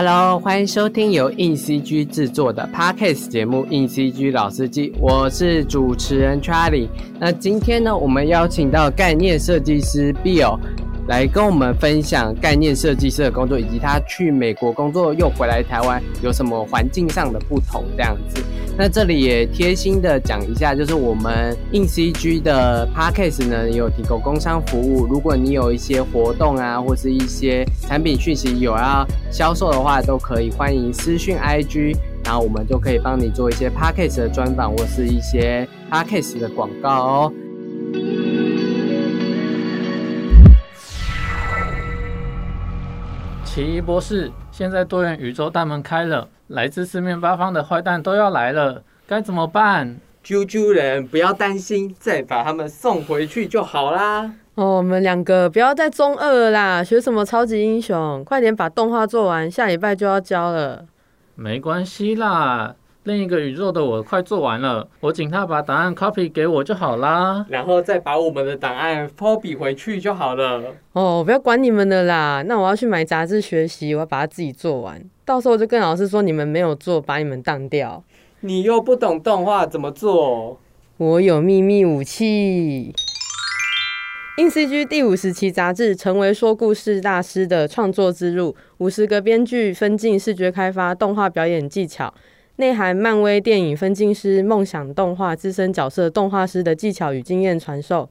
Hello，欢迎收听由硬 CG 制作的 Podcast 节目《硬 CG 老司机》，我是主持人 Charlie。那今天呢，我们邀请到概念设计师 Bill 来跟我们分享概念设计师的工作，以及他去美国工作又回来台湾有什么环境上的不同这样子。那这里也贴心的讲一下，就是我们硬 CG 的 Podcast 呢有提供工商服务，如果你有一些活动啊，或是一些产品讯息有要销售的话，都可以欢迎私讯 IG，然后我们就可以帮你做一些 Podcast 的专访或是一些 Podcast 的广告哦。奇异博士，现在多元宇宙大门开了，来自四面八方的坏蛋都要来了，该怎么办？啾啾人不要担心，再把他们送回去就好啦。哦，我们两个不要再中二了啦，学什么超级英雄？快点把动画做完，下礼拜就要交了。没关系啦，另一个宇宙的我快做完了，我请他把档案 copy 给我就好啦。然后再把我们的档案 copy 回去就好了。哦，不要管你们的啦，那我要去买杂志学习，我要把它自己做完，到时候就跟老师说你们没有做，把你们当掉。你又不懂动画怎么做？我有秘密武器。In CG 第五十期杂志，成为说故事大师的创作之路，五十个编剧分镜、视觉开发、动画表演技巧，内含漫威电影分镜师、梦想动画资深角色动画师的技巧与经验传授。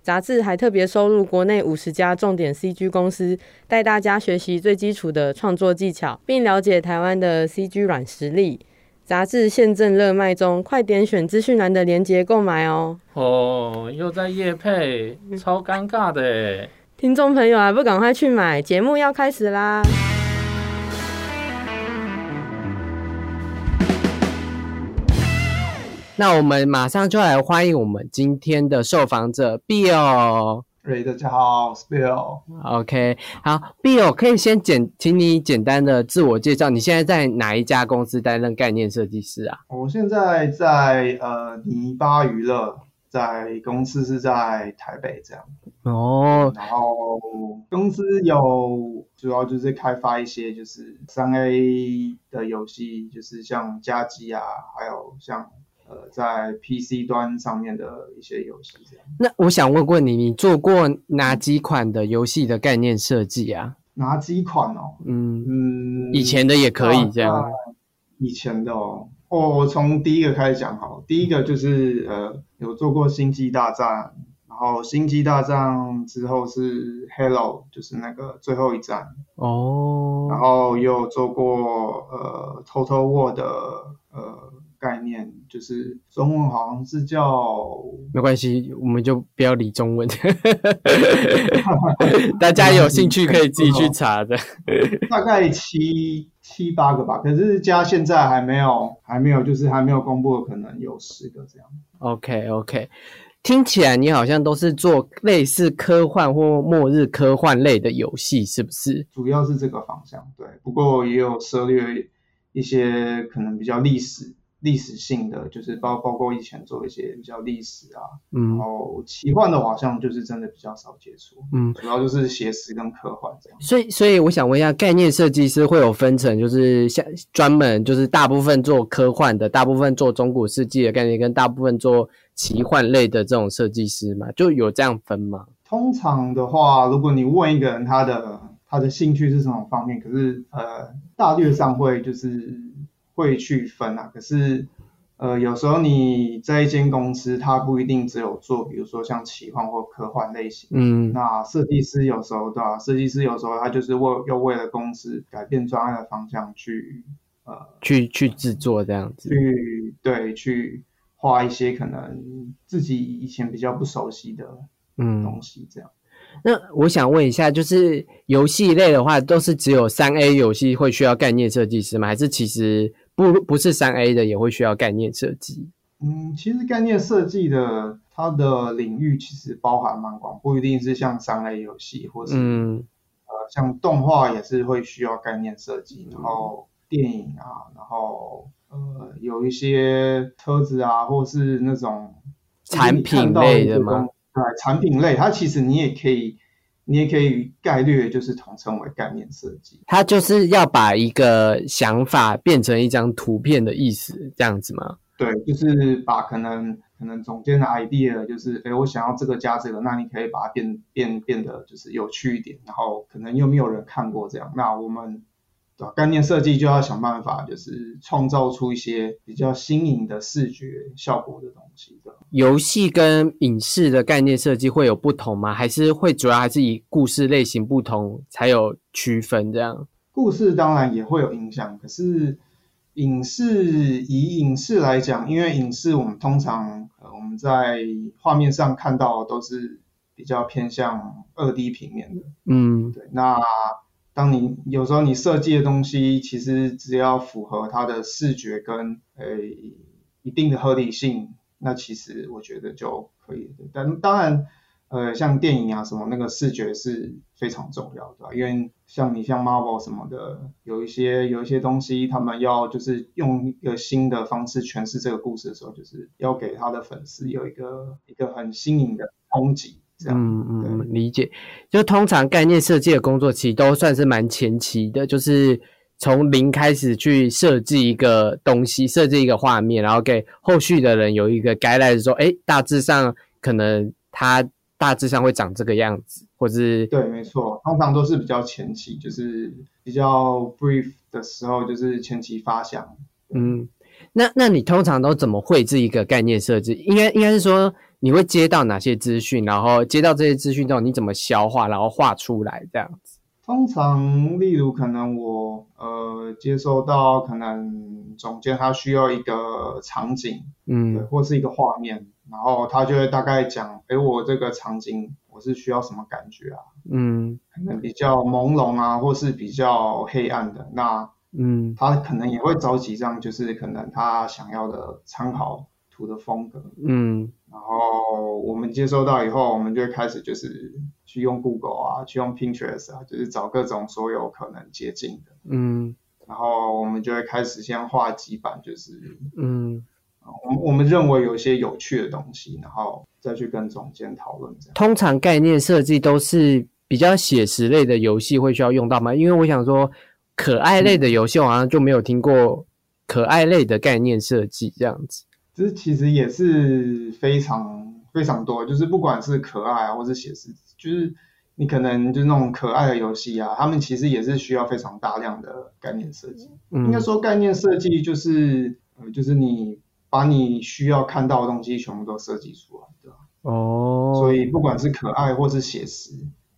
杂志还特别收录国内五十家重点 CG 公司，带大家学习最基础的创作技巧，并了解台湾的 CG 软实力。杂志现正热卖中，快点选资讯栏的链接购买哦！哦，又在夜配，超尴尬的诶。听众朋友还不赶快去买？节目要开始啦！那我们马上就来欢迎我们今天的受访者 Bill。对，大家好，我是 Bill。OK，好，Bill 可以先简，请你简单的自我介绍。你现在在哪一家公司担任概念设计师啊？我现在在呃泥巴娱乐，在公司是在台北这样。哦，然后公司有主要就是开发一些就是三 A 的游戏，就是像家机啊，还有像呃在 PC 端上面的一些游戏这样。那我想问问你，你做过哪几款的游戏的概念设计啊？哪几款哦？嗯，嗯，以前的也可以这样。以前的哦，哦，我从第一个开始讲好。第一个就是呃，有做过星际大战，然后星际大战之后是 Hello 就是那个最后一战，哦，然后也有做过呃 Total War 的就是中文好像是叫没关系，我们就不要理中文。大家有兴趣可以自己去查的。大概七七八个吧，可是加现在还没有还没有就是还没有公布的，可能有十个这样。OK OK，听起来你好像都是做类似科幻或末日科幻类的游戏，是不是？主要是这个方向，对。不过也有涉猎一些可能比较历史历史性的，就是包包括以前做一些比较历史啊，然嗯后奇幻的好像就是真的比较少接触，嗯，主要就是写实跟科幻这样。所以所以我想问一下，概念设计师会有分成，就是像专门就是大部分做科幻的，大部分做中古世纪的概念，跟大部分做奇幻类的这种设计师嘛，就有这样分吗？通常的话，如果你问一个人他的他的兴趣是什么方面，可是呃大略上会就是会去分啊。可是呃有时候你在一间公司，它不一定只有做，比如说像奇幻或科幻类型。嗯那设计师有时候对吧、设计师有时候他就是为又为了公司改变专案的方向去呃去去制作这样子。去对去画一些可能自己以前比较不熟悉的嗯，东西这样。那我想问一下，就是游戏类的话，都是只有三 A 游戏会需要概念设计师吗？还是其实不不是三 A 的也会需要概念设计？嗯，其实概念设计的它的领域其实包含蛮广，不一定是像三 A 游戏，或是、嗯呃像动画也是会需要概念设计，然后电影啊，然后呃有一些车子啊，或是那种产品类的吗？对，产品类，它其实你也可以你也可以概略就是统称为概念设计。它就是要把一个想法变成一张图片的意思，这样子吗？对，就是把可能可能总监的 idea 就是，哎，我想要这个加这个，那你可以把它变变变得就是有趣一点，然后可能又没有人看过这样，那我们对吧？概念设计就要想办法，就是创造出一些比较新颖的视觉效果的东西的。游戏跟影视的概念设计会有不同吗？还是会主要还是以故事类型不同才有区分这样？故事当然也会有影响，可是。影视以影视来讲，因为影视我们通常呃我们在画面上看到都是比较偏向二 D 平面的，嗯，对。那当你有时候你设计的东西，其实只要符合它的视觉跟呃一定的合理性，那其实我觉得就可以。但当然。呃，像电影啊什么，那个视觉是非常重要的，因为像你像 Marvel 什么的，有一些有一些东西，他们要就是用一个新的方式诠释这个故事的时候，就是要给他的粉丝有一个一个很新颖的冲击。这样，嗯嗯，理解。就通常概念设计的工作其实都算是蛮前期的，就是从零开始去设计一个东西，设计一个画面，然后给后续的人有一个 guide 说，哎，大致上可能它。大致上会长这个样子，或是对，没错，通常都是比较前期，就是比较 brief 的时候，就是前期发想。嗯，那那你通常都怎么绘制一个概念设计？应该应该是说你会接到哪些资讯，然后接到这些资讯之后，你怎么消化，然后画出来这样子？通常，例如可能我呃接收到可能总监他需要一个场景，嗯，或是一个画面。然后他就会大概讲，哎，我这个场景我是需要什么感觉啊？嗯，可能比较朦胧啊，或是比较黑暗的。那，嗯，他可能也会找几张，就是可能他想要的参考图的风格。嗯，然后我们接收到以后，我们就会开始就是去用 Google 啊，去用 Pinterest 啊，就是找各种所有可能接近的。嗯，然后我们就会开始先画几版，就是，嗯。我我们认为有一些有趣的东西，然后再去跟总监讨论。这样，通常概念设计都是比较写实类的游戏会需要用到吗？因为我想说，可爱类的游戏好像就没有听过可爱类的概念设计这样子。这其实也是非常非常多，就是不管是可爱啊，或是写实，就是你可能就是那种可爱的游戏啊，他们其实也是需要非常大量的概念设计。应该说，概念设计就是呃，就是你。把你需要看到的东西全部都设计出来，对吧？哦，所以不管是可爱或是写实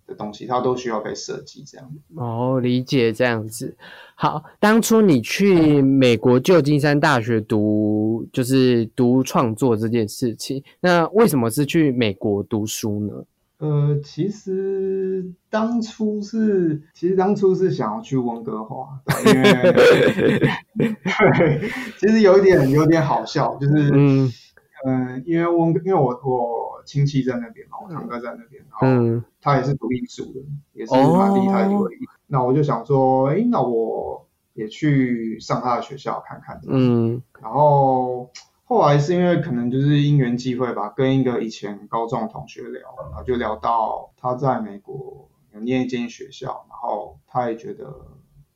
的东西，它都需要被设计这样。哦，理解这样子。好，当初你去美国旧金山大学读，就是读创作这件事情，那为什么是去美国读书呢？呃，其实当初是，其实当初是想要去温哥华，因为 对，其实有一点有点好笑，就是嗯嗯，因为温，因为我我亲戚在那边嘛，我堂哥在那边，然后他也是读艺术的，也是蛮厉害的一位，那我就想说，哎，那我也去上他的学校看看，嗯，然后。后来是因为可能就是因缘际会吧，跟一个以前高中的同学聊，然后就聊到他在美国有念一间学校，然后他也觉得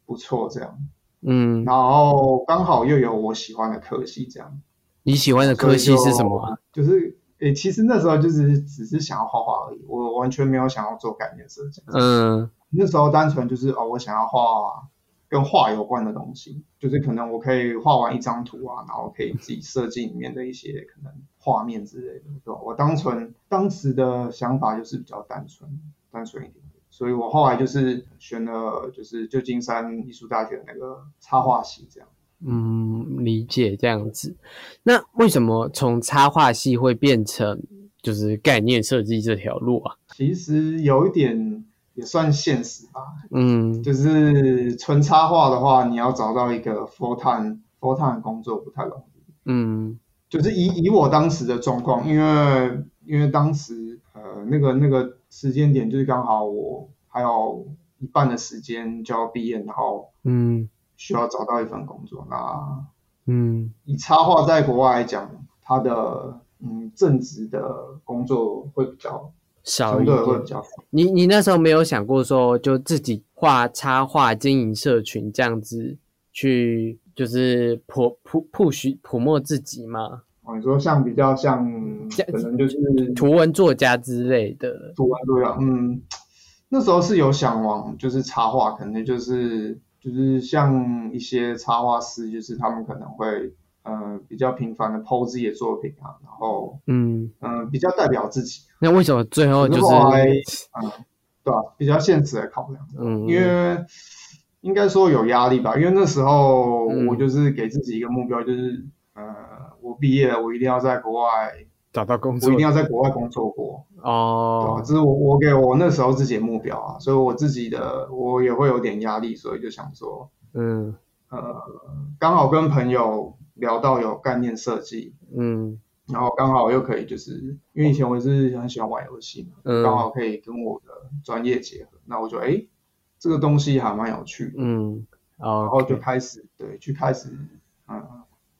不错这样，嗯，然后刚好又有我喜欢的科系这样。你喜欢的科系是什么？就是诶，其实那时候就是只是想要画画而已，我完全没有想要做概念设计。嗯，那时候单纯就是哦，我想要画。跟画有关的东西，就是可能我可以画完一张图啊，然后可以自己设计里面的一些可能画面之类的，对吧？我单纯当时的想法就是比较单纯，单纯一点，所以我后来就是选了就是旧金山艺术大学那个插画系这样。嗯，理解这样子。那为什么从插画系会变成就是概念设计这条路啊？其实有一点。也算现实吧，嗯，就是纯插画的话，你要找到一个 full time full time 工作不太容易，嗯，就是以以我当时的状况，因为因为当时呃那个那个时间点就是刚好我还有一半的时间就要毕业，然后嗯需要找到一份工作，那嗯以插画在国外来讲，它的嗯正职的工作会比较。少一点会点比。较少。你你那时候没有想过说，就自己画插画、经营社群这样子去，就是普普普许普墨自己吗？哦，你说像比较像，可能就是图文作家之类的。图文作家，嗯，那时候是有想往就是插画，可能就是就是像一些插画师，就是他们可能会呃比较频繁的 PO 自己的作品啊，然后嗯，嗯、呃比较代表自己，那为什么最后就是嗯对吧、比较现实的考量，嗯，因为。应该说有压力吧，因为那时候嗯。我就是给自己一个目标，就是呃我毕业了，我一定要在国外，找到工作。我一定要在国外工作过。哦，这是我我给我那时候自己的目标啊，所以我自己的我也会有点压力，所以就想说，嗯。呃，刚好跟朋友聊到有概念设计，嗯。然后刚好又可以就是因为以前我是很喜欢玩游戏嘛，嗯。刚好可以跟我的专业结合，那我就哎这个东西还蛮有趣的，嗯，然然后就开始对去开始嗯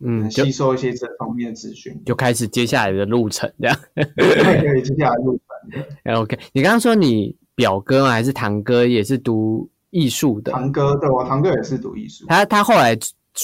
嗯吸收一些这方面的资讯，就开始接下来的路程这样。可以接下来路程 OK，你刚刚说你表哥吗还是堂哥也是读艺术的？堂哥，对我堂哥也是读艺术。他他后来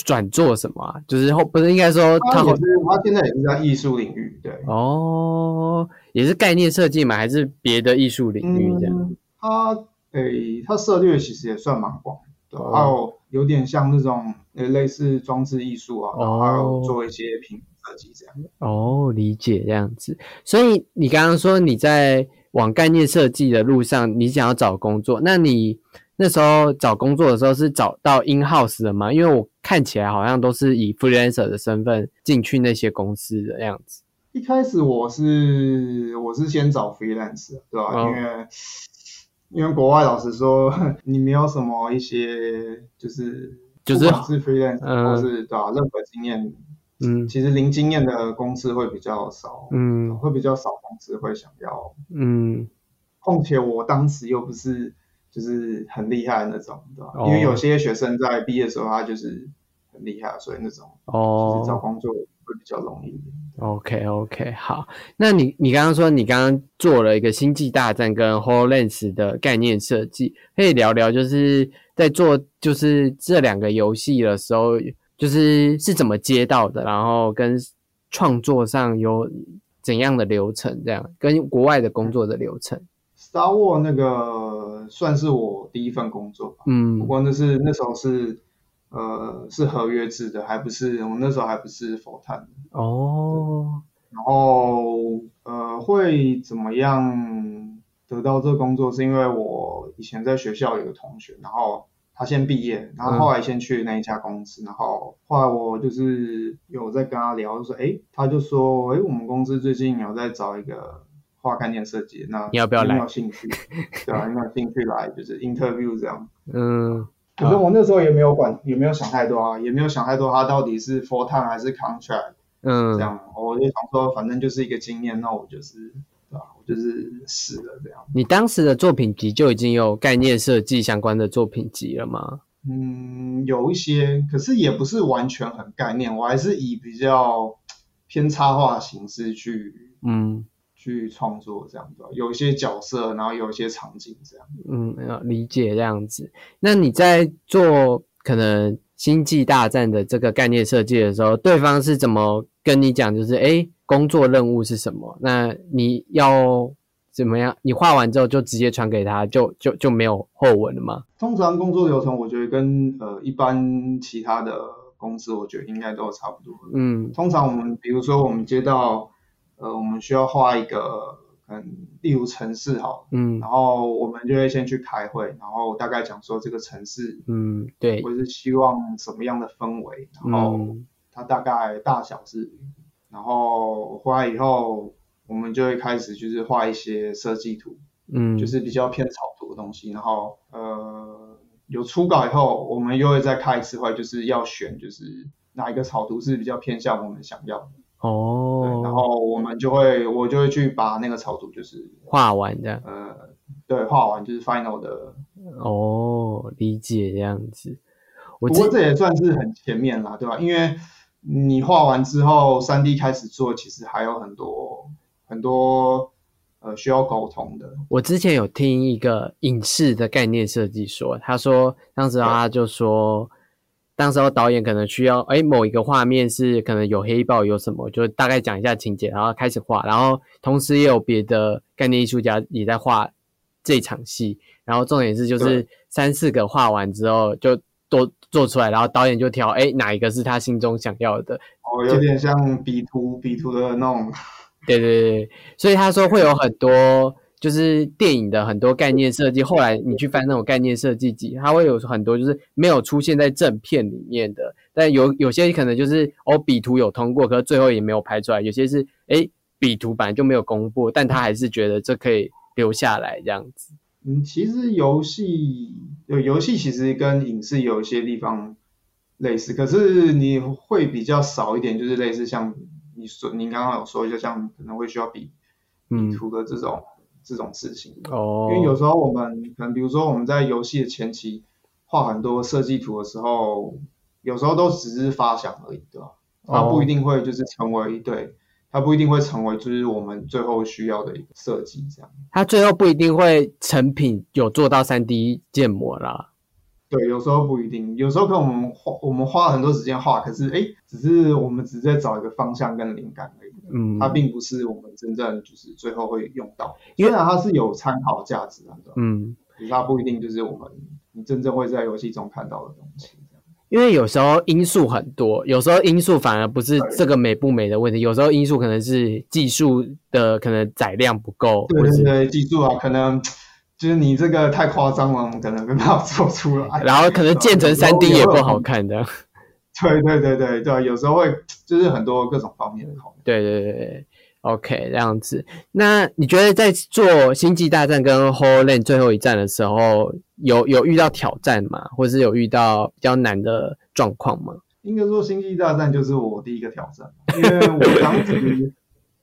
转做什么啊？就是后不是应该说他后他，他现在也是在艺术领域，对。哦，也是概念设计嘛，还是别的艺术领域这样？嗯，他诶，他涉猎其实也算蛮广的，哦还有有点像那种呃类似装置艺术啊，然后做一些平面设计这样。哦，理解这样子。所以你刚刚说你在往概念设计的路上，你想要找工作，那你那时候找工作的时候是找到 in house 的吗？因为我看起来好像都是以 freelancer 的身份进去那些公司的样子。一开始我是我是先找 freelance，对吧？哦因为因为国外老实说，你没有什么一些就是就是是 freelance 嗯或是对吧，任何经验，嗯。其实零经验的公司会比较少，嗯。会比较少公司会想要嗯。况且我当时又不是就是很厉害的那种，对吧？哦。因为有些学生在毕业的时候他就是很厉害，所以那种哦，就是找哦工作会比较容易一点。，OK OK，好。那你你刚刚说你刚刚做了一个星际大战跟 HoloLens 的概念设计，可以聊聊就是在做就是这两个游戏的时候，就是是怎么接到的，然后跟创作上有怎样的流程，这样跟国外的工作的流程。Star War 那个算是我第一份工作吧，不嗯过那是那时候是呃是合约制的，还不是我那时候还不是 time 的哦然后呃会怎么样得到这个工作，是因为我以前在学校有个同学，然后他先毕业，然后后来先去那一家公司，然后后来我就是有在跟他聊，就说哎，他就说哎，我们公司最近有在找一个画概念设计，那你要不要来有没有兴趣？对啊，有没有兴趣来就是 interview 这样？嗯可是我那时候也没有管，也没有想太多啊，也没有想太多，他到底是 full time 还是 contract。嗯这样，我就想说，反正就是一个经验，那我就是，对吧？我就是试了这样。你当时的作品集就已经有概念设计相关的作品集了吗？嗯，有一些，可是也不是完全很概念，我还是以比较偏插画形式去嗯去创作这样的，有一些角色，然后有一些场景这样。嗯，要理解这样子。那你在做可能星际大战的这个概念设计的时候，对方是怎么跟你讲？就是诶，工作任务是什么？那你要怎么样？你画完之后就直接传给他，就就就没有后文了吗？通常工作流程，我觉得跟呃一般其他的公司，我觉得应该都差不多。嗯通常我们比如说我们接到呃我们需要画一个，嗯，例如城市好。嗯。然后我们就会先去开会，然后大概讲说这个城市嗯，对，或是希望什么样的氛围，然后嗯。它大概大小是，然后回来以后，我们就会开始就是画一些设计图，嗯，就是比较偏草图的东西，然后呃有初稿以后，我们又会再开一次会，就是要选就是哪一个草图是比较偏向我们想要的，哦，然后我们就会我就会去把那个草图就是画完这样，呃对画完就是 final 的哦，理解这样子。我不记过这也算是很前面啦，对吧？因为你画完之后，三 D 开始做，其实还有很多很多呃需要沟通的。我之前有听一个影视的概念设计说，他说当时他就说，当时候导演可能需要，哎，某一个画面是可能有黑豹有什么，就大概讲一下情节，然后开始画，然后同时也有别的概念艺术家也在画这场戏，然后重点是就是三四个画完之后就都做出来，然后导演就挑，哎，哪一个是他心中想要的，哦，有点像比图比图的那种。对对对，所以他说会有很多，就是电影的很多概念设计。后来你去翻那种概念设计集，它会有很多就是没有出现在正片里面的，但有有些可能就是哦，笔图有通过，可是最后也没有拍出来。有些是哎，笔图本来就没有公布，但他还是觉得这可以留下来这样子。嗯，其实游戏有游戏其实跟影视有一些地方类似，可是你会比较少一点，就是类似像。你说你刚刚有说，就像可能会需要比比图的这种这种事情哦，因为有时候我们可能比如说我们在游戏的前期画很多设计图的时候，有时候都只是发想而已，对吧？它不一定会就是成为对，它不一定会成为就是我们最后需要的一个设计这样。它最后不一定会成品有做到三 D 建模啦。对，有时候不一定，有时候可能我们花我们花了很多时间画，可是哎，只是我们只是在找一个方向跟灵感而已。嗯，它并不是我们真正就是最后会用到，因为它是有参考价值的，嗯，可是它不一定就是我们你真正会在游戏中看到的东西。因为有时候因素很多，有时候因素反而不是这个美不美的问题，有时候因素可能是技术的可能载量不够，对对对，技术啊，可能。就是你这个太夸张了，我们可能没办法做出来。然后可能建成三 D 也不好看的。对对对对对，有时候会就是很多各种方面的考虑。对对对对，OK，这样子。那你觉得在做《星际大战》跟《Holand》最后一战的时候，有有遇到挑战吗？或者是有遇到比较难的状况吗？应该说，《星际大战》就是我第一个挑战，因为我当时。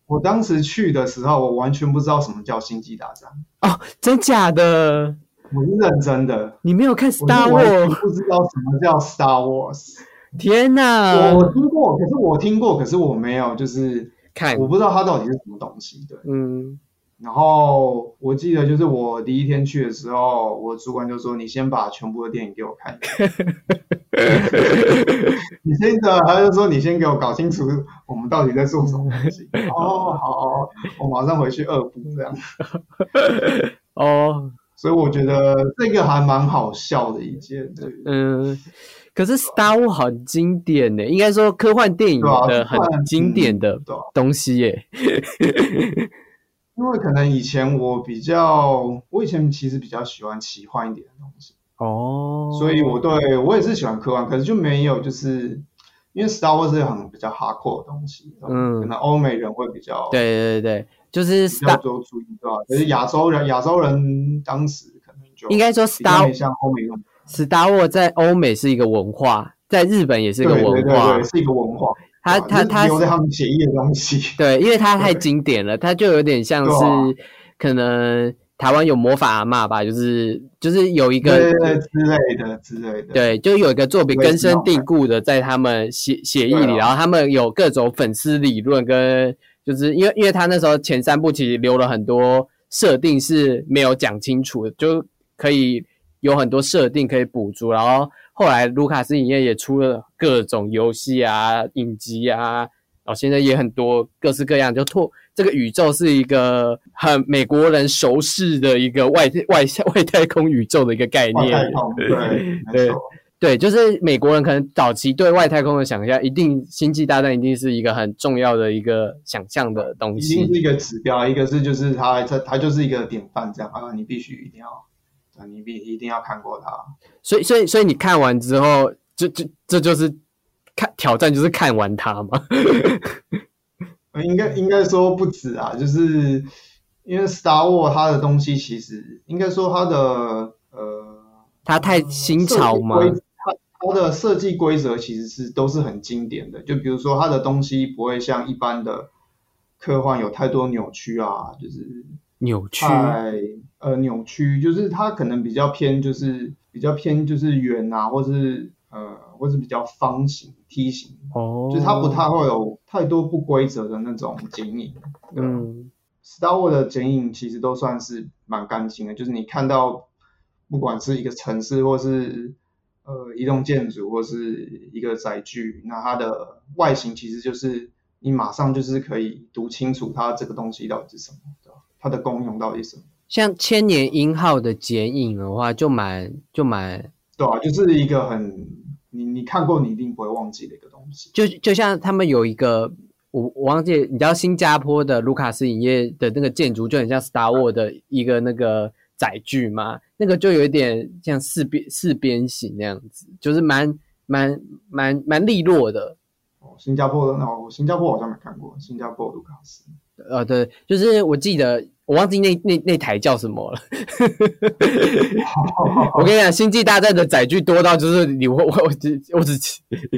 我当时去的时候，我完全不知道什么叫星际大战哦，真假的？我是认真的。你没有看 Star Wars，不知道什么叫 Star Wars。天哪！我听过，可是我听过，可是我没有就是看，我不知道它到底是什么东西。对，嗯。然后我记得就是我第一天去的时候，我主管就说：“你先把全部的电影给我看。” 你先的，他就说：“你先给我搞清楚我们到底在做什么东西。”哦，好，我马上回去二补这样。哦，所以我觉得这个还蛮好笑的一件。对嗯，可是 Star Wars 很经典呢，应该说科幻电影的很经典的东西耶。因为可能以前我比较，我以前其实比较喜欢奇幻一点的东西哦，所以我对我也是喜欢科幻，可是就没有就是因为 Star Wars 是很比较 hardcore 的东西，嗯，可能欧美人会比较对对对，就是比较多注意对吧？可是亚洲人亚洲人当时可能就应该说 Star 像欧美用 Star Wars 在欧美是一个文化，在日本也是一个文化，是一个文化。他他他留在他们协议的东西，对，因为它太经典了，它就有点像是可能台湾有魔法阿妈吧，就是就是有一个之类的之类的，对，就有一个作品根深蒂固的在他们协协议里，然后他们有各种粉丝理论跟就是因为因为他那时候前三部其实留了很多设定是没有讲清楚的，就可以有很多设定可以补足，然后。后来卢卡斯影业也出了各种游戏啊、影集啊，然后现在也很多各式各样，就拓这个宇宙是一个很美国人熟识的一个外外 外太空宇宙的一个概念。对对对，就是美国人可能早期对外太空的想象，一定星际大战一定是一个很重要的一个想象的东西，一定是一个指标，一个是就是它它它就是一个典范，这样啊，你必须一定要。你必一定要看过它，所以所以所以你看完之后，就就这就是看挑战，就是看完它吗？应该应该说不止啊，就是因为 Star War 它的东西其实应该说它的呃，它太新潮吗？它它的设计规则其实是都是很经典的，就比如说它的东西不会像一般的科幻有太多扭曲啊，就是扭曲。呃，扭曲就是它可能比较偏，就是比较偏，就是圆啊，或是呃，或是比较方形、梯形，哦，就是它不太会有太多不规则的那种剪影。嗯 Star Wars 的剪影其实都算是蛮干净的，就是你看到不管是一个城市或是呃一栋建筑或是一个载具，那它的外形其实就是你马上就是可以读清楚它这个东西到底是什么？它的功用到底是什么？像千年鹰号的剪影的话，就蛮就蛮对啊，就是一个很你你看过你一定不会忘记的一个东西。就就像他们有一个我我忘记，你知道新加坡的卢卡斯影业的那个建筑就很像 Star Wars 的一个那个载具嘛，那个就有一点像四边四边形那样子，就是蛮蛮蛮蛮利落的。哦，新加坡的哦，新加坡好像没看过，新加坡卢卡斯。呃，对，就是我记得我忘记那那那台叫什么了。我跟你讲，《星际大战》的载具多到就是你我我我只我只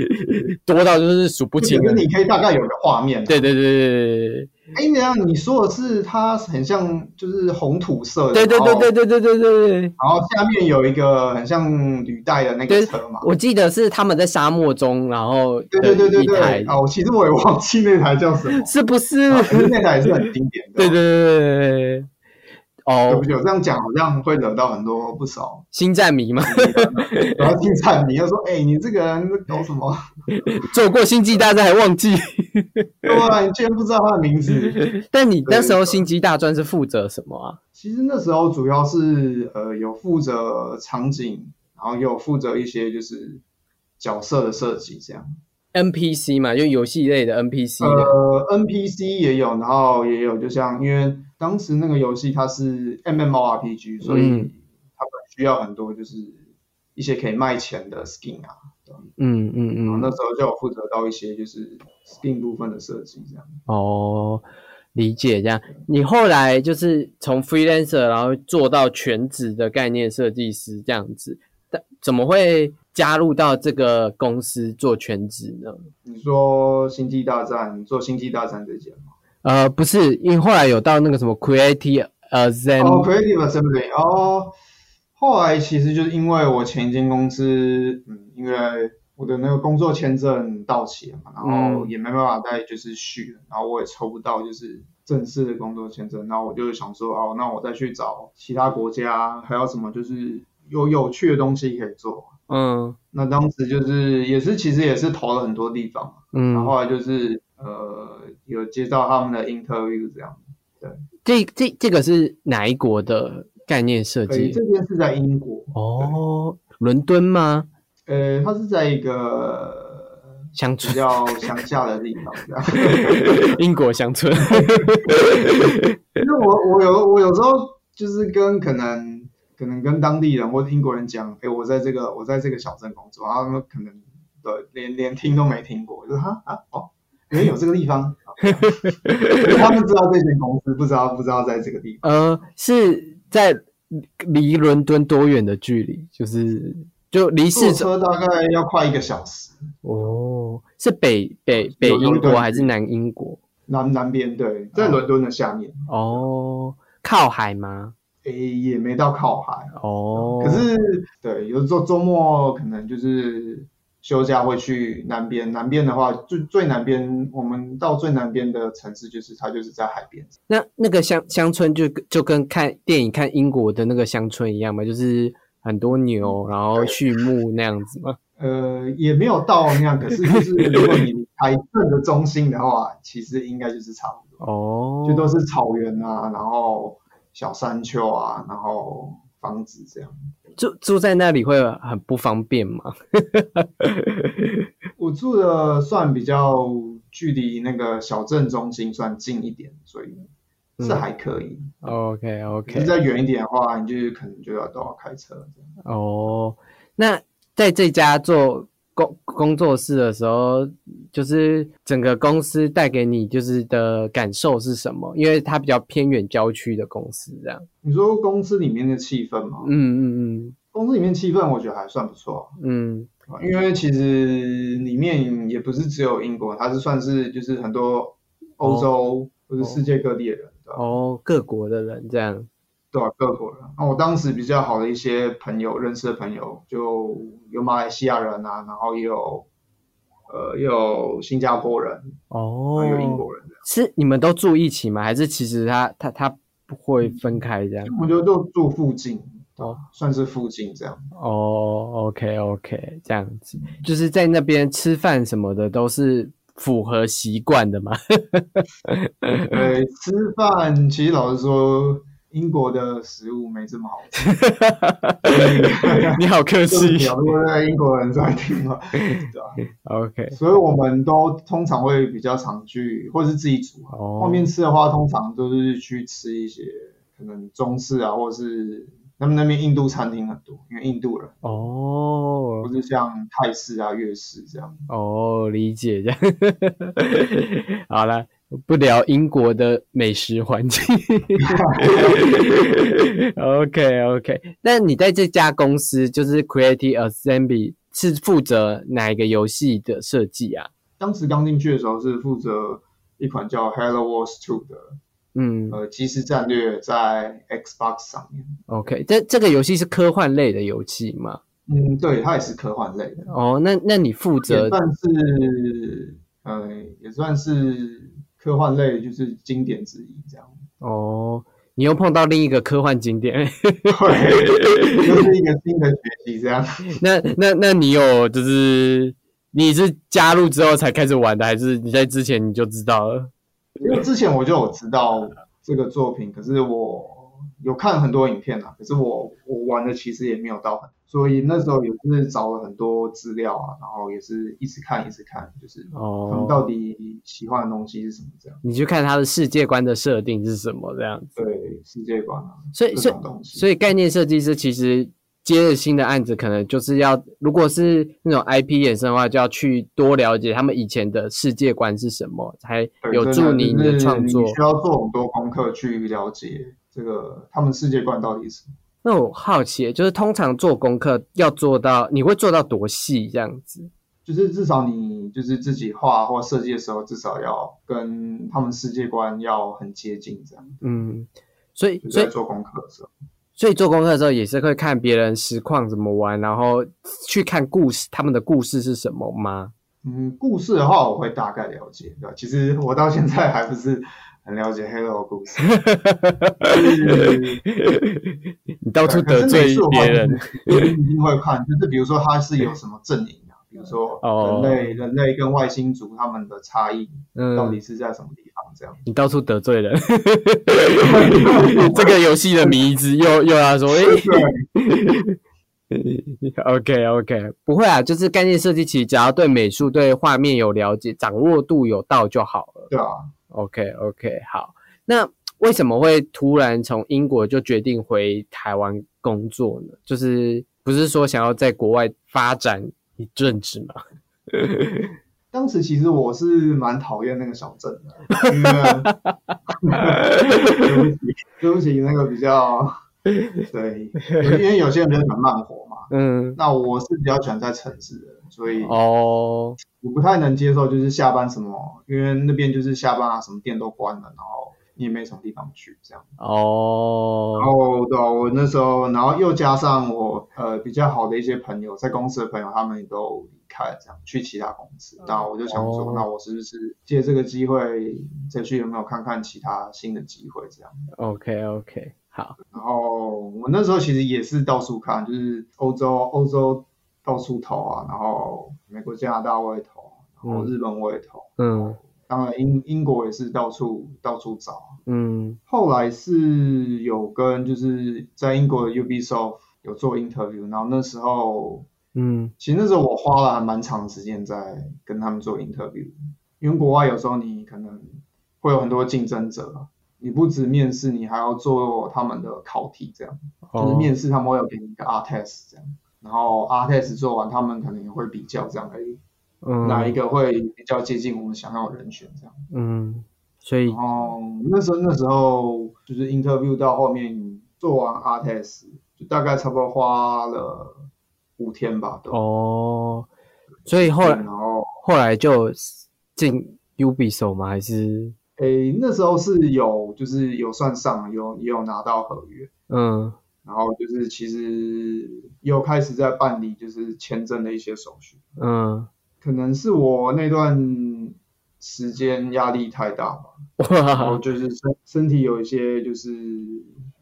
多到就是数不清了。可是你可以大概有个画面。对对对对对对。哎，你样你说的是它很像就是红土色的，对对对对对对对对对。然后下面有一个很像履带的那个车嘛。我记得是他们在沙漠中，然后对对对对对。哦，其实我也忘记那台叫什么，是不是？可是那台也是很经典的。对对对对对。哦，对不起，我这样讲好像会惹到很多不少星战迷嘛。然后星战迷又说：“哎，你这个人搞什么？做过星际大战还忘记？对啊，你居然不知道他的名字？但你那时候星际大专是负责什么啊？其实那时候主要是呃有负责场景，然后有负责一些就是角色的设计这样。NPC 嘛，就游戏类的 NPC。呃，NPC 也有，然后也有，就像因为。当时那个游戏它是 MMORPG，所以他们需要很多就是一些可以卖钱的 skin 啊，嗯嗯嗯，那时候就有负责到一些就是 skin 部分的设计这样。哦，理解这样。你后来就是从 freelancer 然后做到全职的概念设计师这样子，但怎么会加入到这个公司做全职呢？你说星际大战做星际大战这件吗？呃，不是，因为后来有到那个什么 Creative Assembly。哦，Creative Assembly。哦，后来其实就是因为我前一间公司，嗯，因为我的那个工作签证到期了嘛，然后也没办法再就是续了，然后我也抽不到就是正式的工作签证，然后我就想说，哦，那我再去找其他国家还有什么就是有有趣的东西可以做。嗯，那当时就是也是其实也是投了很多地方，嗯，然后后来就是呃。有接到他们的 interview 这样，对，这这这个是哪一国的概念设计？这边是在英国哦，伦敦吗？呃，它是在一个乡村，比较乡下的地方。英国乡村。因为我我有我有时候就是跟可能可能跟当地人或者英国人讲，哎，我在这个我在这个小镇工作，然后他们可能对连连听都没听过，就哈啊哦。原来有这个地方，他们知道这间公司，不知道不知道在这个地方。呃，是在离伦敦多远的距离？就是就离市车大概要快一个小时。哦，是北北北英国还是南英国？南南边对，在伦敦的下面。哦，靠海吗？诶，也没到靠海。哦，可是对，有时候周末可能就是。休假会去南边，南边的话最最南边，我们到最南边的城市就是它就是在海边。那那个乡乡村就就跟看电影看英国的那个乡村一样嘛，就是很多牛，然后畜牧那样子嘛？呃，也没有到那样，可是就是 如果你开镇的中心的话，其实应该就是差不多哦，就都是草原啊，然后小山丘啊，然后房子这样。住住在那里会很不方便吗？我住的算比较距离那个小镇中心算近一点，所以是还可以。OK OK。再远一点的话，你就可能就要都要开车。哦，那在这家做。工工作室的时候，就是整个公司带给你就是的感受是什么？因为它比较偏远郊区的公司，这样。你说公司里面的气氛吗？嗯嗯嗯，公司里面气氛我觉得还算不错。嗯，因为其实里面也不是只有英国，它是算是就是很多欧洲或者世界各地的人。哦，各国的人这样。对啊，各国人。那我当时比较好的一些朋友，认识的朋友，就有马来西亚人啊，然后也有呃，也有新加坡人，哦有英国人。是你们都住一起吗？还是其实他他他不会分开这样？我觉得都住附近，哦哦，算是附近这样。哦，OK OK，这样子，就是在那边吃饭什么的都是符合习惯的嘛。呃，吃饭其实老实说，英国的食物没这么好吃。你好客气。啊，如果在英国人在听嘛，对吧、，OK，所以我们都通常会比较常去，或者是自己煮外面吃的话，通常都是去吃一些可能中式啊，或者是他们那边印度餐厅很多，因为印度人。哦。不是像泰式啊、粤式这样。哦，理解。这样。好了，不聊英国的美食环境。OK OK，那你在这家公司就是 Creative Assembly 是负责哪一个游戏的设计啊？当时刚进去的时候是负责一款叫 Hello Wars 2的嗯呃即时战略在 Xbox 上面。，OK，这这个游戏是科幻类的游戏吗？嗯，对，它也是科幻类的，哦，那那你负责也算是呃也算是科幻类就是经典之一这样。哦，你又碰到另一个科幻经典，对，又是一个新的学习这样。那那那你有就是你是加入之后才开始玩的，还是你在之前你就知道了？因为之前我就有知道这个作品，可是我有看很多影片啊，可是我我玩的其实也没有到很，所以那时候也是找了很多资料啊，然后也是一直看一直看，就是他们哦，到底喜欢的东西是什么这样。你去看他的世界观的设定是什么这样子。对世界观啊，所以所以。所以概念设计师其实接了新的案子，可能就是要如果是那种 IP 衍生的话，就要去多了解他们以前的世界观是什么，才有助你就是的创作你。需要做很多功课去了解这个他们世界观到底是什么。那我好奇，就是通常做功课要做到，你会做到多细这样子？就是至少你就是自己画或设计的时候，至少要跟他们世界观要很接近，这样。嗯，所以所以在做功课的时候，所以做功课的时候也是会看别人实况怎么玩，然后去看故事，他们的故事是什么吗？嗯，故事的话我会大概了解，对吧？其实我到现在还不是很了解 Halo 的故事，就 是你到处得罪别人，你一定会看，就是比如说它是有什么阵营啊，比如说哦。人类、人类跟外星族他们的差异到底嗯，是在什么地方，这样。你到处得罪人，这个游戏的名字又又要说，诶、OK OK，不会啊，就是概念设计，其实只要对美术、对画面有了解，掌握度有到就好了。对啊，OK OK，好，那为什么会突然从英国就决定回台湾工作呢？就是不是说想要在国外发展一阵子吗？当时其实我是蛮讨厌那个小镇的，因为对不起，对不起，那个比较对，因为有些人很慢活嘛，嗯，那我是比较喜欢在城市的，所以哦，我不太能接受就是下班什么，因为那边就是下班啊，什么店都关了，然后你也没什么地方去这样。哦然，后对啊、我那时候，然后又加上我呃比较好的一些朋友，在公司的朋友，他们也都离开了，这样去其他公司。那我就想说，哦那我是不是借这个机会，再去有没有看看其他新的机会这样？OK OK，好，然后我那时候其实也是到处看，就是欧洲欧洲到处投啊，然后美国、加拿大我也投，然后嗯日本我也投，嗯。当然英英国也是到处到处找。嗯。后来是有跟就是在英国的 Ubisoft 有做 interview，然后那时候嗯。其实那时候我花了还蛮长时间在跟他们做 interview，因为国外有时候你可能会有很多竞争者，你不止面试，你还要做他们的考题，这样就是哦面试他们会有给你一个 R test 这样，然后 R test 做完，他们可能也会比较这样，哎，嗯哪一个会比较接近我们想要的人选这样。嗯，所以哦那时候那时候就是 interview 到后面做完 R test，就大概差不多花了五天吧，都。哦，所以后来然后后来就进 Ubisoft 吗？还是诶那时候是有就是有算上有也有拿到合约，嗯然后就是其实有开始在办理就是签证的一些手续。嗯可能是我那段时间压力太大吧，然后就是身身体有一些就是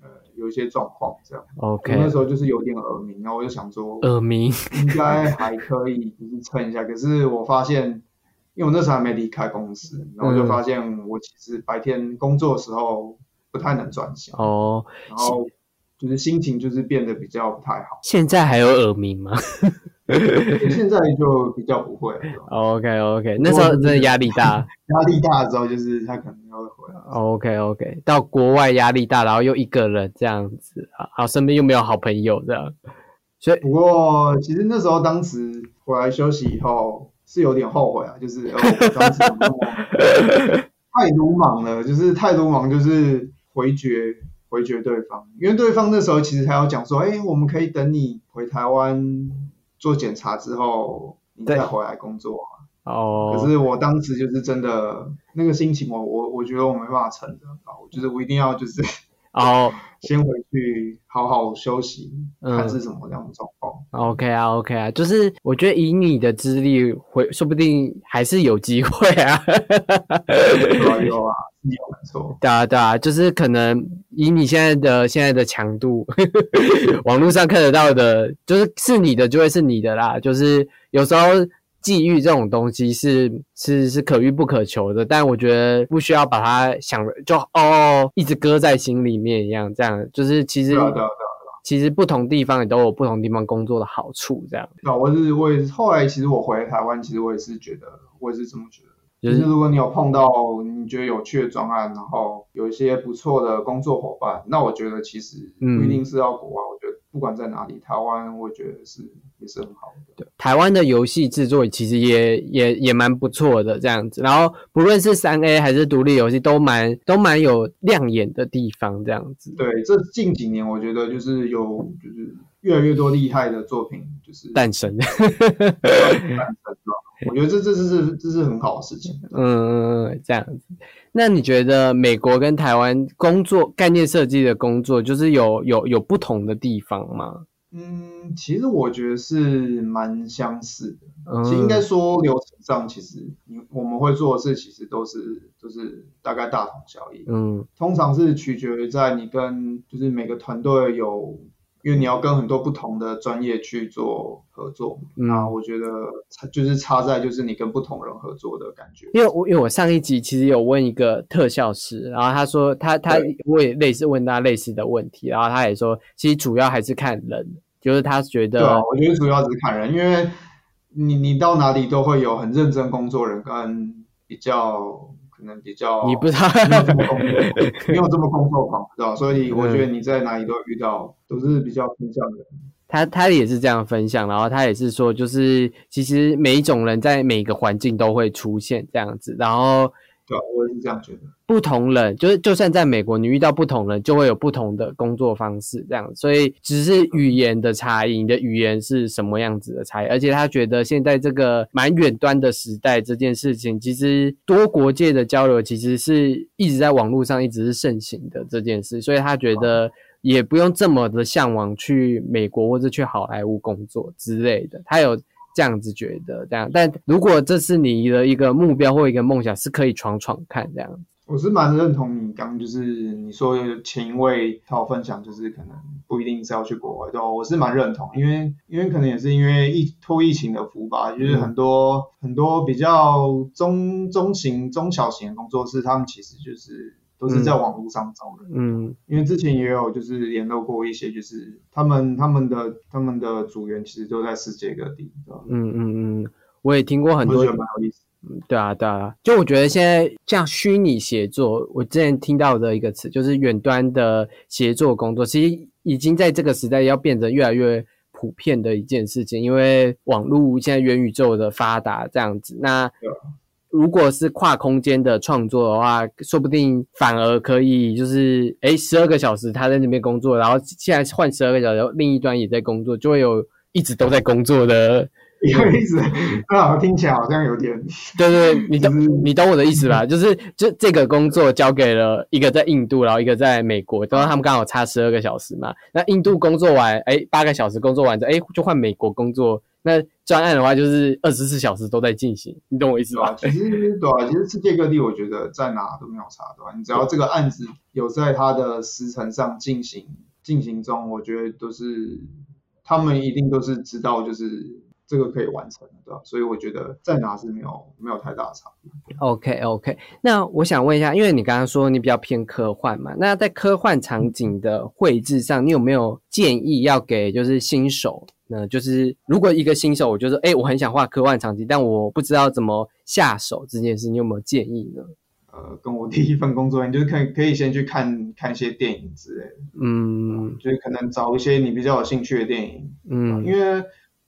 呃有一些状况这样。我，OK，那时候就是有点耳鸣，然后我就想说耳鸣，应该还可以，就是撑一下。可是我发现，因为我那时候还没离开公司，然后我就发现我其实白天工作的时候不太能专心，哦，然后就是心情就是变得比较不太好。现在还有耳鸣吗现在就比较不会了？OK OK，那时候真的压力大。压力大之后就是他可能又会回来。OK OK，到国外压力大，然后又一个人这样子啊，然后身边又没有好朋友这样，所以不过其实那时候当时回来休息以后是有点后悔啊，就是呃我当时怎么太鲁莽了，就是太鲁莽，就是回绝回绝对方，因为对方那时候其实还要讲说，哎，我们可以等你回台湾做检查之后，你再回来工作啊。哦，可是我当时就是真的那个心情我，我我觉得我没办法撑的啊，我就是我一定要就是哦先回去好好休息，嗯看是什么样的状况。OK 啊 OK 啊，就是我觉得以你的资历，回说不定还是有机会啊。有啊 有啊，是有没错。对啊，对啊，就是可能以你现在的现在的强度，网络上看得到的，就是是你的就会是你的啦。就是有时候际遇这种东西是是是可遇不可求的，但我觉得不需要把它想就哦一直搁在心里面一样，这样就是其实对啊对啊对啊其实不同地方也都有不同地方工作的好处，这样那啊，我是我也是后来其实我回台湾，其实我也是觉得我也是这么觉得。就就是是如果你有碰到你觉得有趣的专案，然后有一些不错的工作伙伴，那我觉得其实嗯不一定是要国外，我觉得不管在哪里，台湾我觉得是也是很好的。对台湾的游戏制作其实也也也蛮不错的这样子，然后不论是三 A 还是独立游戏，都蛮都蛮有亮眼的地方这样子。对，这近几年我觉得就是有就是越来越多厉害的作品就是诞生，诞生 了我觉得这这这是这是很好的事情。嗯，这样子。那你觉得美国跟台湾工作概念设计的工作，就是有有有不同的地方吗？嗯，其实我觉得是蛮相似的。嗯，其实应该说流程上，其实你我们会做的事，其实都是都是大概大同小异。嗯通常是取决于在你跟就是每个团队有，因为你要跟很多不同的专业去做合作。嗯那我觉得差就是差在就是你跟不同人合作的感觉。因为我因为我上一集其实有问一个特效师，然后他说他他我也类似问他类似的问题，然后他也说其实主要还是看人，就是他觉得对啊，我觉得主要只是看人，因为你你到哪里都会有很认真工作人跟比较可能比较你不知道没有这么工作，狂，知道？所以我觉得你在哪里都遇到，都是比较偏向的人。他他也是这样分享，然后他也是说，就是其实每一种人在每个环境都会出现这样子，然后我也是这样觉得。不同人就是就算在美国，你遇到不同人就会有不同的工作方式这样，所以只是语言的差异，你的语言是什么样子的差异，而且他觉得现在这个蛮远端的时代这件事情，其实多国界的交流其实是一直在网络上一直是盛行的这件事，所以他觉得。也不用这么的向往去美国或者去好莱坞工作之类的，他有这样子觉得这样。但如果这是你的一个目标或一个梦想，是可以闯闯看这样。我是蛮认同你刚就是你说前一位他有分享，就是可能不一定是要去国外，对？我是蛮认同，因为因为可能也是因为疫拖疫情的福吧，就是很多、很多比较中中型、中小型的工作室，他们其实就是都是在网络上招人。嗯因为之前也有就是联络过一些，就是他们他们的他们的组员其实都在世界各地，对吧？嗯嗯嗯，我也听过很多我觉得蛮有意思。对啊，对啊，就我觉得现在像虚拟协作，我之前听到的一个词就是远端的协作工作，其实已经在这个时代要变得越来越普遍的一件事情，因为网络现在元宇宙的发达这样子，那如果是跨空间的创作的话，说不定反而可以就是诶十二个小时他在那边工作，然后现在换十二个小时，另一端也在工作，就会有一直都在工作的。因为一直那好像听起来好像有点对 对，对你懂就是你懂我的意思吧？就是就这个工作交给了一个在印度，然后一个在美国，然后他们刚好差十二个小时嘛。那印度工作完，哎，八个小时工作完之后，哎，就换美国工作那专案的话就是二十四小时都在进行，你懂我意思吧？其实对啊，其实世界各地我觉得在哪都没有差，对吧？你只要这个案子有在它的时程上进行进行中，我觉得都是他们一定都是知道，就是这个可以完成的，对吧？所以我觉得在哪是没有没有太大的差别。OK OK，那我想问一下，因为你刚刚说你比较偏科幻嘛，那在科幻场景的绘制上，你有没有建议要给就是新手呢？就是如果一个新手，我就说，哎，我很想画科幻场景，但我不知道怎么下手这件事，你有没有建议呢？呃，跟我第一份工作一样，就是可以可以先去看看一些电影之类的，嗯就是可能找一些你比较有兴趣的电影，嗯因为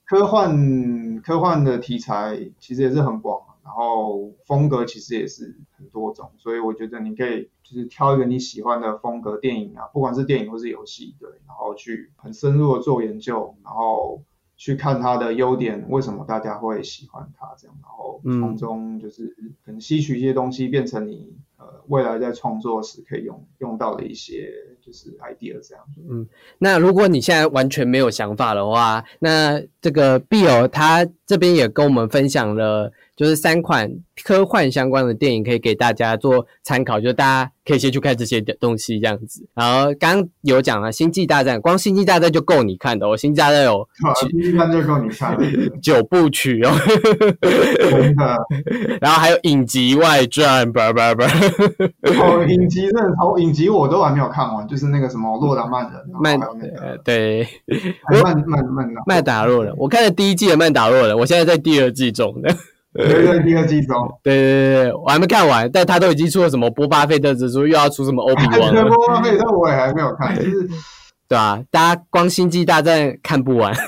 科幻科幻的题材其实也是很广，然后风格其实也是很多种，所以我觉得你可以就是挑一个你喜欢的风格电影啊，不管是电影或是游戏，对，然后去很深入的做研究，然后去看它的优点，为什么大家会喜欢它这样，然后从中就是可能吸取一些东西，变成你呃未来在创作时可以用用到的一些就是 idea 这样。嗯那如果你现在完全没有想法的话，那这个 Bill 他这边也跟我们分享了，就是三款科幻相关的电影，可以给大家做参考，就大家可以先去看这些的东西这样子。然后刚刚有讲了《星际大战》，光《星际大战》就够你看的哦，《星际大战》有对吧？第一看就够你看的，九部曲哦，真的。然后还有影集外传，叭叭叭，哦，影集真的超影集我都还没有看完，就是那个什么洛达曼人，曼那对曼曼曼达曼达洛人，我看了第一季的曼达洛人，我现在在第二季中的。对对第二季中，对对对对，我还没看完，但他都已经出了什么波巴费特之书，又要出什么 欧比王对了，波巴费特我也还没有看，就是对啊、大家光星际大战看不完。太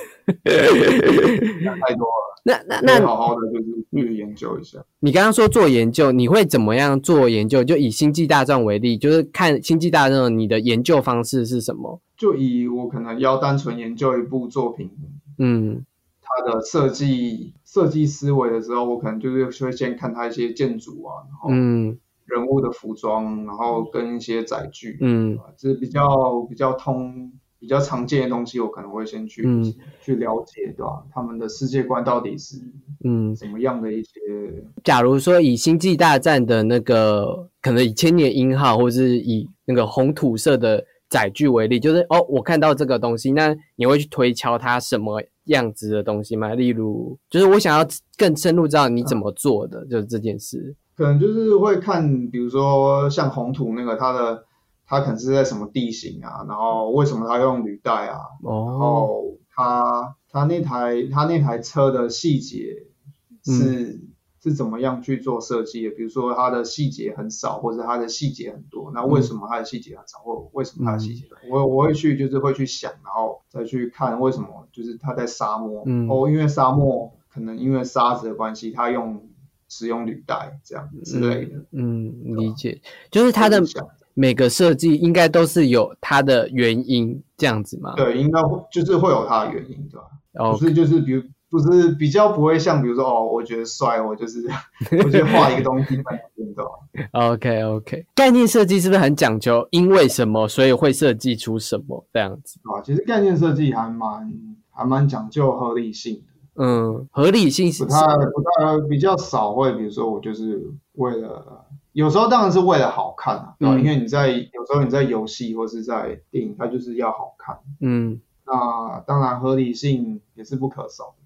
多了，那那那那好好的就是去研究一下。你刚刚说做研究，你会怎么样做研究？就以星际大战为例，就是看星际大战，你的研究方式是什么？就以我可能要单纯研究一部作品，嗯它的设计设计思维的时候，我可能就是会先看他一些建筑啊，然后嗯人物的服装，然后跟一些载具，嗯啊，这是比较比较通、比较常见的东西，我可能会先去、嗯去了解，对吧？他们的世界观到底是嗯。怎么样的一些？假如说以星际大战的那个，可能以千年鹰号，或是以那个红土色的载具为例，就是哦，我看到这个东西，那你会去推敲它什么样子的东西吗？例如，就是我想要更深入知道你怎么做的，就是这件事。可能就是会看，比如说像红土那个，它的它可能是在什么地形啊，然后为什么它用履带啊，然哦，后它它那台它那台车的细节是、是怎么样去做设计的？比如说它的细节很少，或者它的细节很多，那为什么它的细节很少，或为什么它的细节？我我会去就是会去想，然后再去看为什么就是它在沙漠，嗯哦，因为沙漠可能因为沙子的关系，它用使用履带这样之类的。嗯，理解，就是它的每个设计应该都是有它的原因，这样子吗？对，应该会就是会有它的原因，对吧？哦不，是就是比如不是比较不会像比如说哦，我觉得帅，我就是 我就画一个东西在那边，对吧？OK OK，概念设计是不是很讲究？因为什么，所以会设计出什么这样子？对吧？其实概念设计还蛮还蛮讲究合理性的，嗯，合理性是不太不太比较少会，比如说我就是为了。有时候当然是为了好看啊，对吧？嗯因为你在有时候你在游戏或是在电影，它就是要好看。嗯，那当然合理性也是不可少的？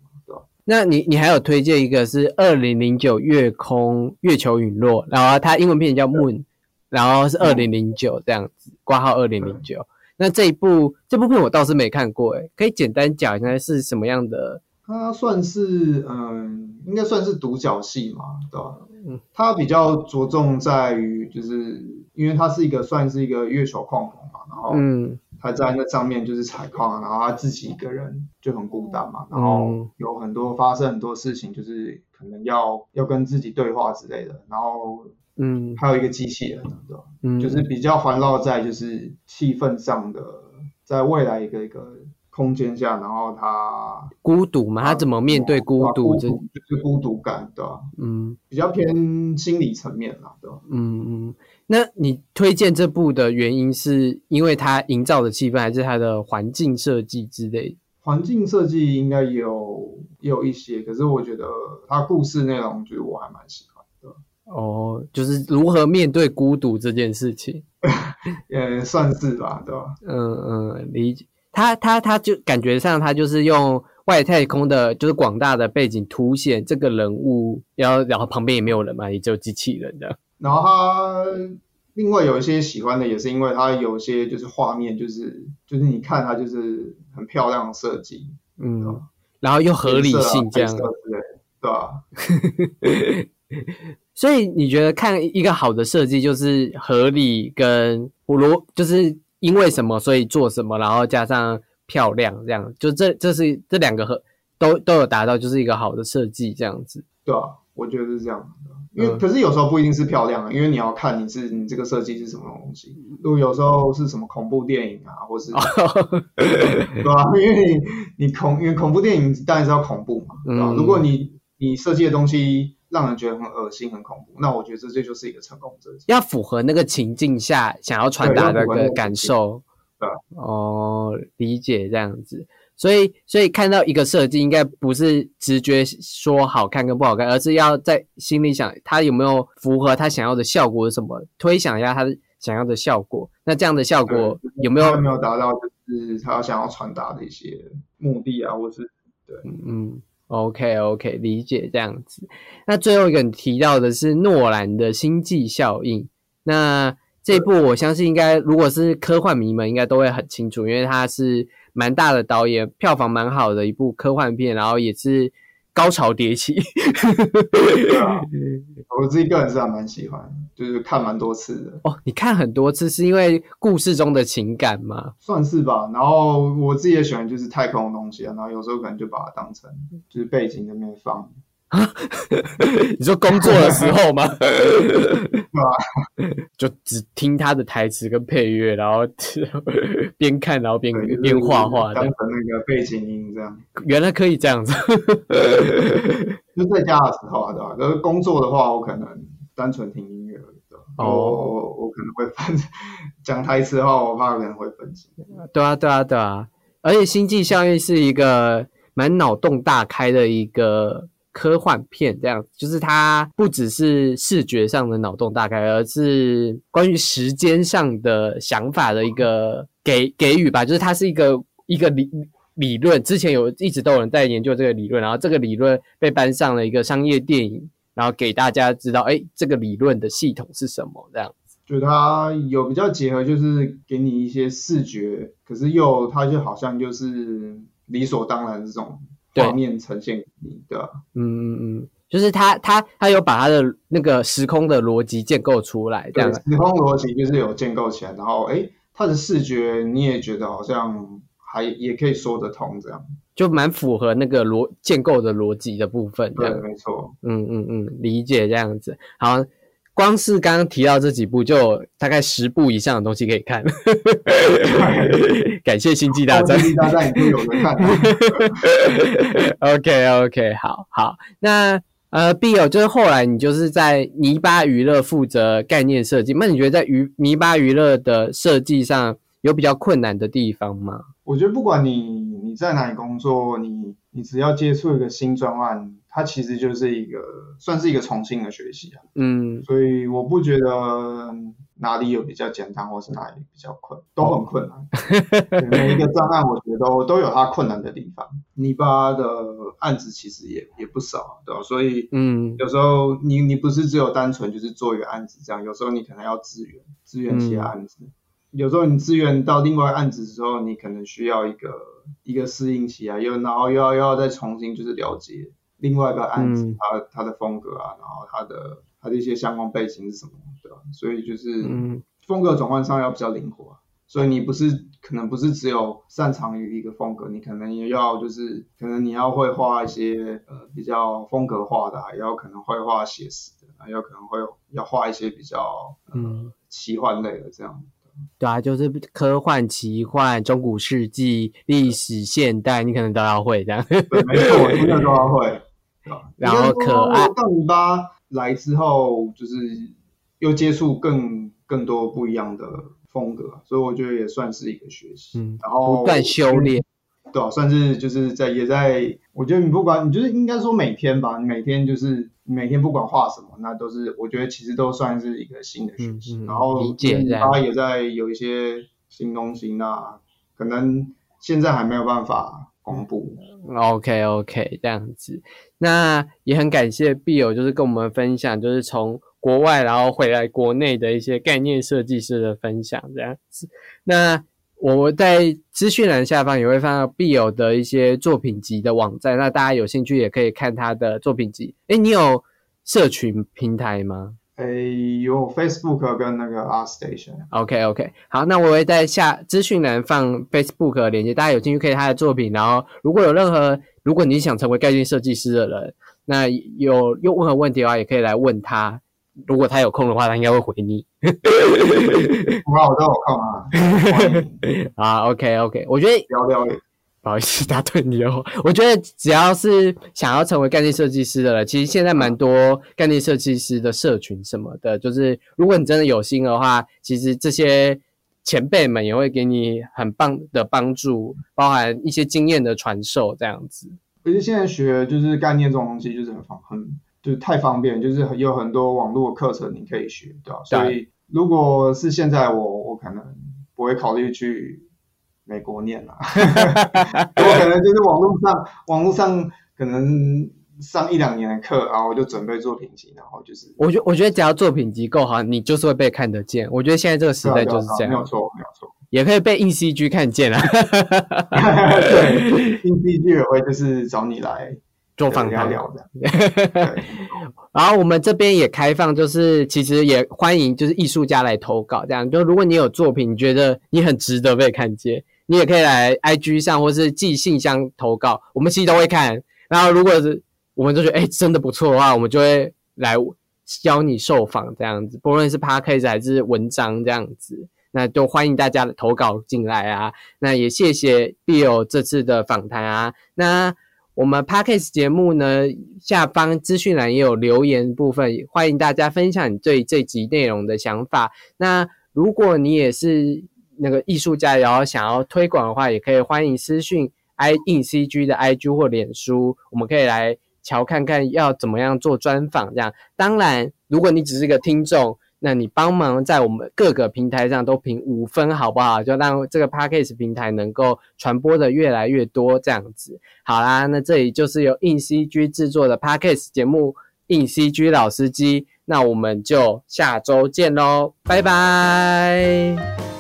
那你你还有推荐一个是二零零九月空月球陨落，然后它英文片叫 Moon，然后是二零零九这样子，挂号二零零九。那这一部这部片我倒是没看过，诶，可以简单讲一下是什么样的？它算是嗯，应该算是独角戏嘛，对吧？嗯，它比较着重在于，就是因为它是一个算是一个月球矿工嘛，然后嗯他在那上面就是采矿，然后他自己一个人就很孤单嘛，然后嗯有很多发生很多事情，就是可能要要跟自己对话之类的，然后嗯还有一个机器人，对吧？嗯，就是比较环绕在就是气氛上的，在未来一个一个空间下，然后他孤独嘛，他怎么面对孤啊独？这就是孤独感，对吧？嗯比较偏心理层面啦，对吧？嗯嗯。那你推荐这部的原因是因为它营造的气氛，还是它的环境设计之类的？环境设计应该有也有一些，可是我觉得它故事内容就是我还蛮喜欢的。哦，就是如何面对孤独这件事情。也算是吧，对吧？嗯嗯，理解。他他他就感觉上他就是用外太空的，就是广大的背景凸显这个人物，然后然后旁边也没有人嘛，也只有机器人的。然后他另外有一些喜欢的，也是因为它有些就是画面，就是就是你看它就是很漂亮的设计，嗯，然后又合理性这样，对吧？所以你觉得看一个好的设计就是合理跟逻，就是因为什么所以做什么，然后加上漂亮这样，就这这是这两个和都都有达到，就是一个好的设计这样子。对啊，我觉得是这样的。因为可是有时候不一定是漂亮，因为你要看你是你这个设计是什么东西。如果有时候是什么恐怖电影啊，或是对吧？因为你你恐因为恐怖电影当然是要恐怖嘛，对吧？如果你你设计的东西。让人觉得很恶心、很恐怖，那我觉得这这就是一个成功设计。要符合那个情境下想要传达的个感受。对，哦，理解这样子。所以，所以看到一个设计，应该不是直觉说好看跟不好看，而是要在心里想，它有没有符合他想要的效果是什么？推想一下他想要的效果。那这样的效果有没有没有达到，就是他想要传达的一些目的啊，或是对，嗯。OK OK，理解这样子。那最后一个你提到的是诺兰的星际效应。那这部我相信应该，如果是科幻迷们应该都会很清楚，因为它是蛮大的导演，票房蛮好的一部科幻片，然后也是。高潮迭起，对啊，我自己个人是还蛮喜欢，就是看蛮多次的。哦，你看很多次是因为故事中的情感吗？算是吧。然后我自己也喜欢就是太空的东西啊，然后有时候可能就把它当成就是背景那边放。你说工作的时候吗？对吧？就只听他的台词跟配乐，然后 边看然后边边画画，当成那个背景音这样。原来可以这样子。就在家的时候啊，对吧？可是工作的话，我可能单纯听音乐而已。哦，我我可能会分讲台词的话，我怕可能会分心。对啊，对啊，对啊。而且星际效应是一个蛮脑洞大开的一个。科幻片这样，就是它不只是视觉上的脑洞大开，而是关于时间上的想法的一个给给予吧。就是它是一个一个理理论，之前有一直都有人在研究这个理论，然后这个理论被搬上了一个商业电影，然后给大家知道，哎，这个理论的系统是什么这样子。就它有比较结合，就是给你一些视觉，可是又它就好像就是理所当然这种。画面呈现给你的，嗯嗯嗯，就是他他他有把他的那个时空的逻辑建构出来，这样。时空逻辑就是有建构起来，然后哎，他的视觉你也觉得好像还也可以说得通，这样。就蛮符合那个逻建构的逻辑的部分，对，没错，嗯嗯嗯，理解这样子，好。光是刚刚提到这几部，就大概十部以上的东西可以看。感谢星际大战，星际大战已经有人看。OK OK，好好。那呃，Bill 就是后来你就是在泥巴娱乐负责概念设计，那你觉得在娱泥巴娱乐的设计上有比较困难的地方吗？我觉得不管你你在哪里工作，你你只要接触一个新专案。它其实就是一个，算是一个重新的学习啊。嗯，所以我不觉得哪里有比较简单，或是哪里比较困，都很困难。每一个障碍，我觉得都都有它困难的地方。泥巴的案子其实也也不少，对吧？所以，嗯，有时候你你不是只有单纯就是做一个案子这样，有时候你可能要支援支援其他案子。有时候你支援到另外案子之后，你可能需要一个一个适应期啊，又然后又要又要再重新就是了解。另外一个案子，它它的风格啊，然后它的它的一些相关背景是什么，对吧？所以就是风格转换上要比较灵活，所以你不是可能不是只有擅长于一个风格，你可能也要就是可能你要会画一些呃比较风格化的，也要可能会画写实的，还有可能会要画一些比较嗯奇幻类的这样。对啊，就是科幻、奇幻、中古世纪、历史、现代，你可能都要会这样。对，没错，真的都要会。然后可爱到泥巴来之后，就是又接触更更多不一样的风格，所以我觉得也算是一个学习。嗯，然后不断修炼。对啊，算是就是在也在，我觉得你不管你就是应该说每天吧，你每天就是每天不管画什么，那都是我觉得其实都算是一个新的学习，嗯嗯然后理解这样他也在有一些新东西，那可能现在还没有办法公布。OK OK，这样子，那也很感谢 Bill，就是跟我们分享，就是从国外然后回来国内的一些概念设计师的分享，这样子。那我在资讯栏下方也会放到 Bill 的一些作品集的网站，那大家有兴趣也可以看他的作品集。诶，你有社群平台吗？诶，有 Facebook 跟那个 Art Station。OK OK，好，那我会在下资讯栏放 Facebook 的链接，大家有兴趣可以他的作品。然后如果有任何，如果你想成为概念设计师的人，那有有任何问题的话，也可以来问他。如果他有空的话，他应该会回你。不 然我都有空啊，啊，OK OK，我觉得聊聊。不好意思打断你哦。我觉得只要是想要成为概念设计师的人，其实现在蛮多概念设计师的社群什么的，就是如果你真的有心的话，其实这些前辈们也会给你很棒的帮助，包含一些经验的传授，这样子。而且现在学就是概念这种东西，就是很方很就是太方便，就是有很多网络课程你可以学，对吧、所以如果是现在我，我可能不会考虑去美国念啦，我可能就是网络上网络上可能上一两年的课，然后我就准备作品集，然后就是我觉我觉得只要作品集够好，你就是会被看得见。我觉得现在这个时代就是这样，没有错，没有错。也可以被硬 CG 看见啊。对，硬 CG 也会就是找你来做访谈聊聊的。对然后我们这边也开放，就是其实也欢迎就是艺术家来投稿，这样就如果你有作品，你觉得你很值得被看见，你也可以来 IG 上或是寄信箱投稿，我们其实都会看。然后如果是我们就觉得哎、真的不错的话，我们就会来邀你受访这样子，不论是 Podcast 还是文章这样子。那就欢迎大家的投稿进来啊！那也谢谢 Bill 这次的访谈啊。那我们 Podcast 节目呢，下方资讯栏也有留言部分，欢迎大家分享你对这集内容的想法。那如果你也是那个艺术家，然后想要推广的话，也可以欢迎私讯 i in CG 的 IG 或脸书，我们可以来瞧看看要怎么样做专访。这样，当然，如果你只是个听众，那你帮忙在我们各个平台上都评五分好不好？就让这个 Podcast 平台能够传播的越来越多，这样子。好啦，那这里就是由硬 CG 制作的 Podcast 节目《硬 CG 老司机》，那我们就下周见喽，拜拜。